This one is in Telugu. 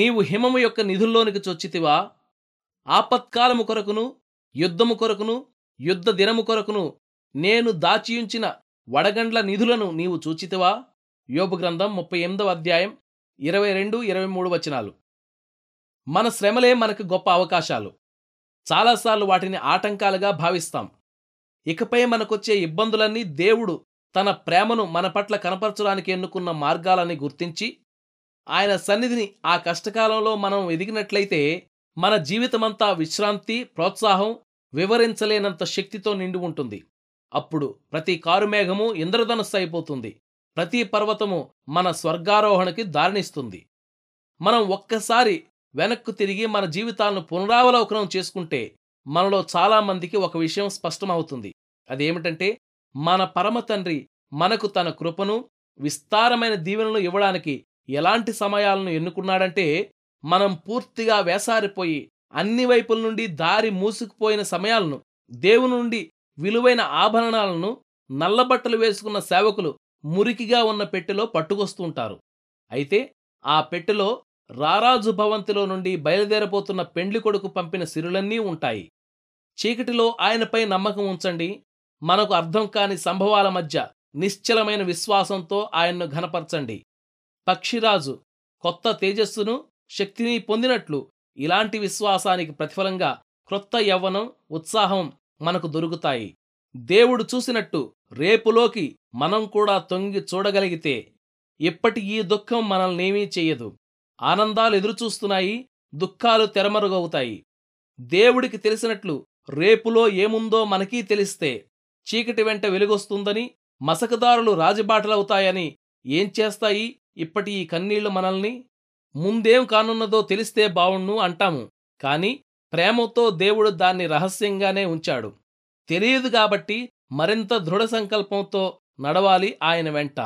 నీవు హిమము యొక్క నిధుల్లోనికి చొచ్చితివా? ఆపత్కాలము కొరకును యుద్ధము కొరకును యుద్ధ దినము కొరకును నేను దాచియుంచిన వడగండ్ల నిధులను నీవు చూచితివా? యోపు గ్రంథం ముప్పై ఎనిమిదవ అధ్యాయం ఇరవై రెండు ఇరవై మూడు వచనాలు. మన శ్రమలే మనకు గొప్ప అవకాశాలు. చాలాసార్లు వాటిని ఆటంకాలుగా భావిస్తాం. ఇకపై మనకొచ్చే ఇబ్బందులన్నీ దేవుడు తన ప్రేమను మన పట్ల కనపరచడానికి ఎన్నుకున్న మార్గాలని గుర్తించి ఆయన సన్నిధిని ఆ కష్టకాలంలో మనం ఎదిగినట్లయితే మన జీవితమంతా విశ్రాంతి ప్రోత్సాహం వివరించలేనంత శక్తితో నిండి ఉంటుంది. అప్పుడు ప్రతి కారుమేఘము ఇంద్రధనస్సు అయిపోతుంది. ప్రతి పర్వతము మన స్వర్గారోహణకి దారినిస్తుంది. మనం ఒక్కసారి వెనక్కు తిరిగి మన జీవితాలను పునరావలోకనం చేసుకుంటే మనలో చాలామందికి ఒక విషయం స్పష్టమవుతుంది. అదేమిటంటే మన పరమ తండ్రి మనకు తన కృపను విస్తారమైన దీవెనలు ఇవ్వడానికి ఎలాంటి సమయాలను ఎన్నుకున్నాడంటే మనం పూర్తిగా వేసారిపోయి అన్ని వైపుల నుండి దారి మూసుకుపోయిన సమయాలను దేవుని నుండి విలువైన ఆభరణాలను నల్లబట్టలు వేసుకున్న సేవకులు మురికిగా ఉన్న పెట్టెలో పట్టుకొస్తుంటారు అయితే ఆ పెట్టెలో రారాజు భవంతిలో నుండి బయలుదేరబోతున్న పెండ్లి కొడుకు పంపిన సిరులన్నీ ఉంటాయి. చీకటిలో ఆయనపై నమ్మకం ఉంచండి. మనకు అర్థం కాని సంభవాల మధ్య నిశ్చలమైన విశ్వాసంతో ఆయన్ను ఘనపరచండి. పక్షిరాజు కొత్త తేజస్సును శక్తిని పొందినట్లు ఇలాంటి విశ్వాసానికి ప్రతిఫలంగా క్రొత్త యవ్వనం ఉత్సాహం మనకు దొరుకుతాయి. దేవుడు చూసినట్టు రేపులోకి మనం కూడా తొంగి చూడగలిగితే ఇప్పటి ఈ దుఃఖం మనల్నేమీ చెయ్యదు. ఆనందాలు ఎదురుచూస్తున్నాయి దుఃఖాలు తెరమరుగవుతాయి. దేవుడికి తెలిసినట్లు రేపులో ఏముందో మనకీ తెలిస్తే చీకటి వెంట వెలుగొస్తుందని మసకదారులు రాజబాటలవుతాయని ఏం చేస్తాయి? ఇప్పటి ఈ కన్నీళ్ళు మనల్ని ముందేం కానున్నదో తెలిస్తే బావుణ్ణు అంటాము. కాని ప్రేమతో దేవుడు దాన్ని రహస్యంగానే ఉంచాడు. తెలియదు కాబట్టి మరింత దృఢ సంకల్పంతో నడవాలి ఆయన వెంట.